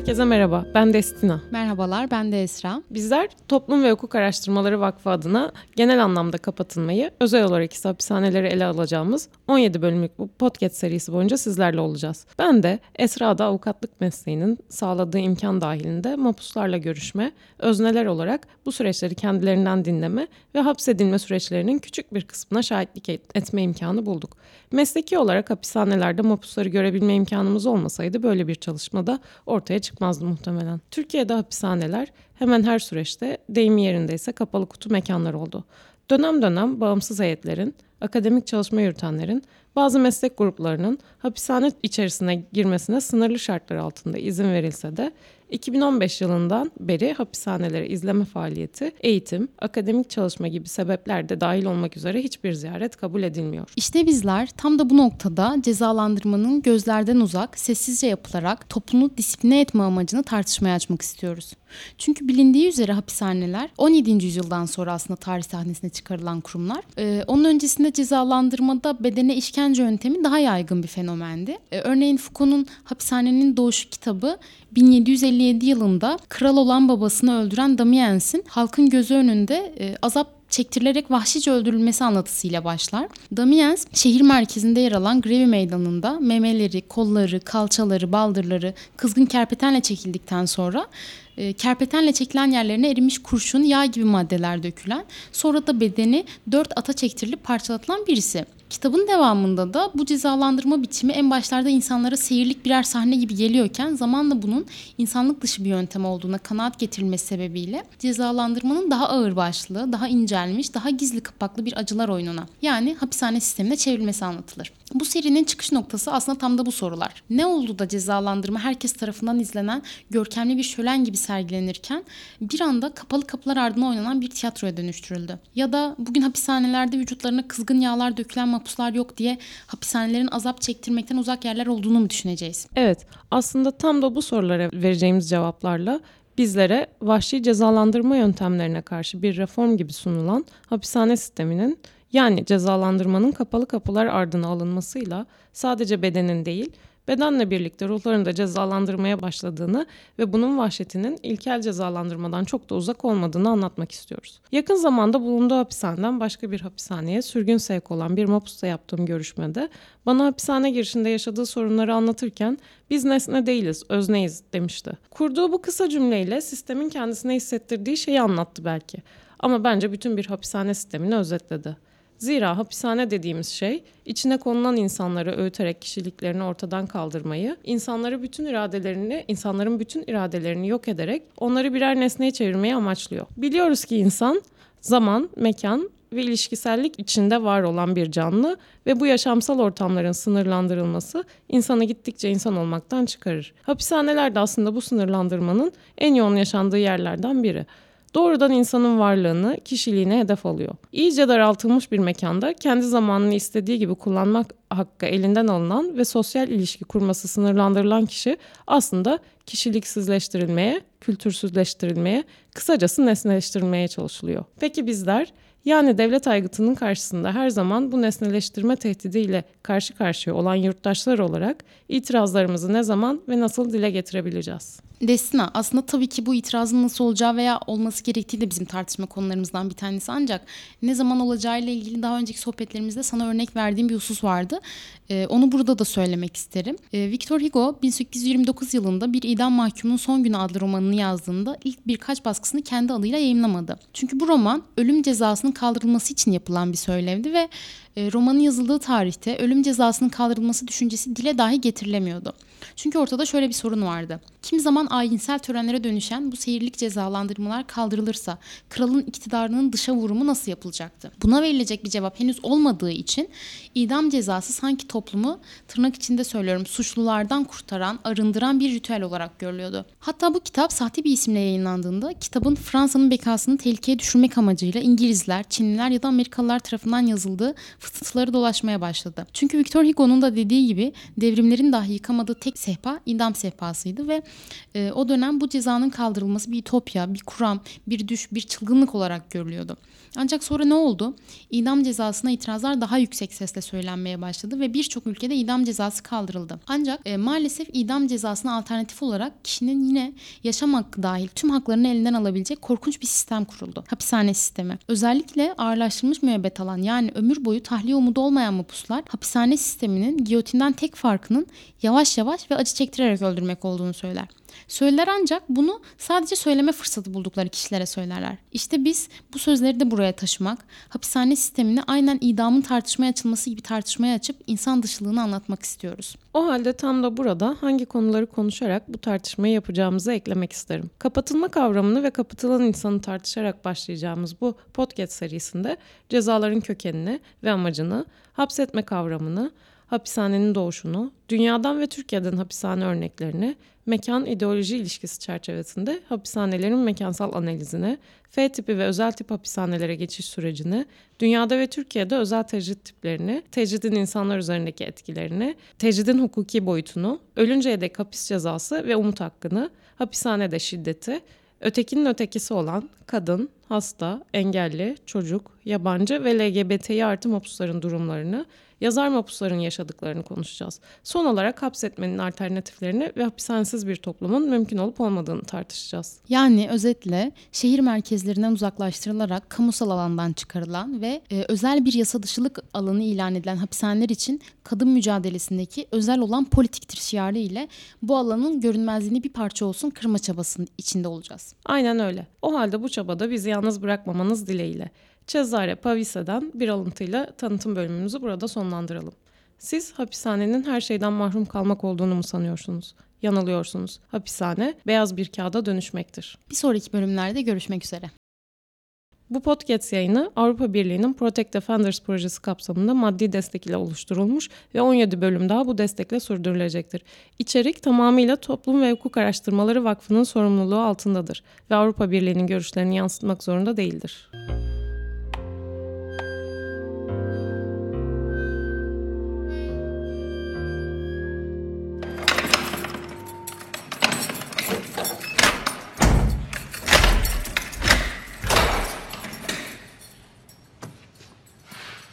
Herkese merhaba, ben Destina. Merhabalar, ben de Esra. Bizler Toplum ve Hukuk Araştırmaları Vakfı adına genel anlamda kapatılmayı, özel olarak ise hapishaneleri ele alacağımız 17 bölümlük bu podcast serisi boyunca sizlerle olacağız. Ben de Esra'da avukatlık mesleğinin sağladığı imkan dahilinde mapuslarla görüşme, özneler olarak bu süreçleri kendilerinden dinleme ve hapsedilme süreçlerinin küçük bir kısmına şahitlik etme imkanı bulduk. Mesleki olarak hapishanelerde mapusları görebilme imkanımız olmasaydı böyle bir çalışmada ortaya çıkmazdı muhtemelen. Türkiye'de hapishaneler hemen her süreçte deyimi yerindeyse kapalı kutu mekanlar oldu. Dönem dönem bağımsız heyetlerin, akademik çalışma yürütenlerin, bazı meslek gruplarının hapishane içerisine girmesine sınırlı şartlar altında izin verilse de 2015 yılından beri hapishanelere izleme faaliyeti, eğitim, akademik çalışma gibi sebepler de dahil olmak üzere hiçbir ziyaret kabul edilmiyor. İşte bizler tam da bu noktada cezalandırmanın gözlerden uzak, sessizce yapılarak toplumu disipline etme amacını tartışmaya açmak istiyoruz. Çünkü bilindiği üzere hapishaneler 17. yüzyıldan sonra aslında tarih sahnesine çıkarılan kurumlar. Ee, onun öncesinde cezalandırmada bedene işkence yöntemi daha yaygın bir fenomendi. Ee, örneğin Foucault'un Hapishanenin Doğuşu kitabı 1757 yılında kral olan babasını öldüren Damiens'in halkın gözü önünde e, azap çektirilerek vahşice öldürülmesi anlatısıyla başlar. Damiens şehir merkezinde yer alan Grevi Meydanı'nda memeleri, kolları, kalçaları, baldırları kızgın kerpetenle çekildikten sonra e, kerpetenle çekilen yerlerine erimiş kurşun, yağ gibi maddeler dökülen, sonra da bedeni dört ata çektirilip parçalatılan birisi. Kitabın devamında da bu cezalandırma biçimi en başlarda insanlara seyirlik birer sahne gibi geliyorken zamanla bunun insanlık dışı bir yöntem olduğuna kanaat getirilmesi sebebiyle cezalandırmanın daha ağır başlığı, daha incelmiş, daha gizli kapaklı bir acılar oyununa yani hapishane sistemine çevrilmesi anlatılır. Bu serinin çıkış noktası aslında tam da bu sorular. Ne oldu da cezalandırma herkes tarafından izlenen görkemli bir şölen gibi sergilenirken bir anda kapalı kapılar ardına oynanan bir tiyatroya dönüştürüldü? Ya da bugün hapishanelerde vücutlarına kızgın yağlar dökülen mahpuslar yok diye hapishanelerin azap çektirmekten uzak yerler olduğunu mu düşüneceğiz? Evet, aslında tam da bu sorulara vereceğimiz cevaplarla bizlere vahşi cezalandırma yöntemlerine karşı bir reform gibi sunulan hapishane sisteminin yani cezalandırmanın kapalı kapılar ardına alınmasıyla sadece bedenin değil, bedenle birlikte ruhların da cezalandırmaya başladığını ve bunun vahşetinin ilkel cezalandırmadan çok da uzak olmadığını anlatmak istiyoruz. Yakın zamanda bulunduğu hapishaneden başka bir hapishaneye sürgün sevk olan bir mapusta yaptığım görüşmede bana hapishane girişinde yaşadığı sorunları anlatırken biz nesne değiliz, özneyiz demişti. Kurduğu bu kısa cümleyle sistemin kendisine hissettirdiği şeyi anlattı belki. Ama bence bütün bir hapishane sistemini özetledi. Zira hapishane dediğimiz şey içine konulan insanları öğüterek kişiliklerini ortadan kaldırmayı, insanları bütün iradelerini, insanların bütün iradelerini yok ederek onları birer nesneye çevirmeyi amaçlıyor. Biliyoruz ki insan zaman, mekan ve ilişkisellik içinde var olan bir canlı ve bu yaşamsal ortamların sınırlandırılması insanı gittikçe insan olmaktan çıkarır. Hapishaneler de aslında bu sınırlandırmanın en yoğun yaşandığı yerlerden biri doğrudan insanın varlığını, kişiliğine hedef alıyor. İyice daraltılmış bir mekanda kendi zamanını istediği gibi kullanmak hakkı elinden alınan ve sosyal ilişki kurması sınırlandırılan kişi aslında kişiliksizleştirilmeye, kültürsüzleştirilmeye, kısacası nesneleştirilmeye çalışılıyor. Peki bizler yani devlet aygıtının karşısında her zaman bu nesneleştirme tehdidiyle karşı karşıya olan yurttaşlar olarak itirazlarımızı ne zaman ve nasıl dile getirebileceğiz? Destina aslında tabii ki bu itirazın nasıl olacağı veya olması gerektiği de bizim tartışma konularımızdan bir tanesi ancak ne zaman olacağıyla ilgili daha önceki sohbetlerimizde sana örnek verdiğim bir husus vardı. Ee, onu burada da söylemek isterim. Ee, Victor Hugo 1829 yılında bir idam mahkumunun son günü adlı romanını yazdığında ilk birkaç baskısını kendi adıyla yayınlamadı. Çünkü bu roman ölüm cezasının kaldırılması için yapılan bir söylevdi ve e, romanın yazıldığı tarihte ölüm cezasının kaldırılması düşüncesi dile dahi getirilemiyordu. Çünkü ortada şöyle bir sorun vardı. Kim zaman ayinsel törenlere dönüşen bu seyirlik cezalandırmalar kaldırılırsa kralın iktidarının dışa vurumu nasıl yapılacaktı? Buna verilecek bir cevap henüz olmadığı için idam cezası sanki toplumu tırnak içinde söylüyorum suçlulardan kurtaran, arındıran bir ritüel olarak görülüyordu. Hatta bu kitap sahte bir isimle yayınlandığında kitabın Fransa'nın bekasını tehlikeye düşürmek amacıyla İngilizler, Çinliler ya da Amerikalılar tarafından yazıldığı fısıltıları dolaşmaya başladı. Çünkü Victor Hugo'nun da dediği gibi devrimlerin dahi yıkamadığı tek sehpa idam sehpasıydı ve e, o dönem bu cezanın kaldırılması bir ütopya, bir kuram, bir düş, bir çılgınlık olarak görülüyordu. Ancak sonra ne oldu? İdam cezasına itirazlar daha yüksek sesle söylenmeye başladı ve birçok ülkede idam cezası kaldırıldı. Ancak e, maalesef idam cezasına alternatif olarak kişinin yine yaşam hakkı dahil tüm haklarını elinden alabilecek korkunç bir sistem kuruldu. Hapishane sistemi. Özellikle ağırlaştırılmış müebbet alan yani ömür boyu tahliye umudu olmayan mapuslar hapishane sisteminin giyotinden tek farkının yavaş yavaş ve acı çektirerek öldürmek olduğunu söyler. Söyler ancak bunu sadece söyleme fırsatı buldukları kişilere söylerler. İşte biz bu sözleri de buraya taşımak, hapishane sistemini aynen idamın tartışmaya açılması gibi tartışmaya açıp insan dışılığını anlatmak istiyoruz. O halde tam da burada hangi konuları konuşarak bu tartışmayı yapacağımızı eklemek isterim. Kapatılma kavramını ve kapatılan insanı tartışarak başlayacağımız bu podcast serisinde cezaların kökenini ve amacını, hapsetme kavramını, hapishanenin doğuşunu, dünyadan ve Türkiye'den hapishane örneklerini, mekan ideoloji ilişkisi çerçevesinde hapishanelerin mekansal analizini, F tipi ve özel tip hapishanelere geçiş sürecini, dünyada ve Türkiye'de özel tecrit tiplerini, tecridin insanlar üzerindeki etkilerini, tecridin hukuki boyutunu, ölünceye dek hapis cezası ve umut hakkını, hapishanede şiddeti, ötekinin ötekisi olan kadın, hasta, engelli, çocuk, yabancı ve LGBTİ artı mapusların durumlarını, yazar mapusların yaşadıklarını konuşacağız. Son olarak hapsetmenin alternatiflerini ve hapishanesiz bir toplumun mümkün olup olmadığını tartışacağız. Yani özetle şehir merkezlerinden uzaklaştırılarak kamusal alandan çıkarılan ve e, özel bir yasa dışılık alanı ilan edilen hapishaneler için kadın mücadelesindeki özel olan politiktir şiarı ile bu alanın görünmezliğini bir parça olsun kırma çabasının içinde olacağız. Aynen öyle. O halde bu çabada bizi yalnız bırakmamanız dileğiyle. Cesare Pavise'den bir alıntıyla tanıtım bölümümüzü burada sonlandıralım. Siz hapishanenin her şeyden mahrum kalmak olduğunu mu sanıyorsunuz? Yanılıyorsunuz. Hapishane beyaz bir kağıda dönüşmektir. Bir sonraki bölümlerde görüşmek üzere. Bu podcast yayını Avrupa Birliği'nin Protect Defenders projesi kapsamında maddi destek ile oluşturulmuş ve 17 bölüm daha bu destekle sürdürülecektir. İçerik tamamıyla Toplum ve Hukuk Araştırmaları Vakfı'nın sorumluluğu altındadır ve Avrupa Birliği'nin görüşlerini yansıtmak zorunda değildir.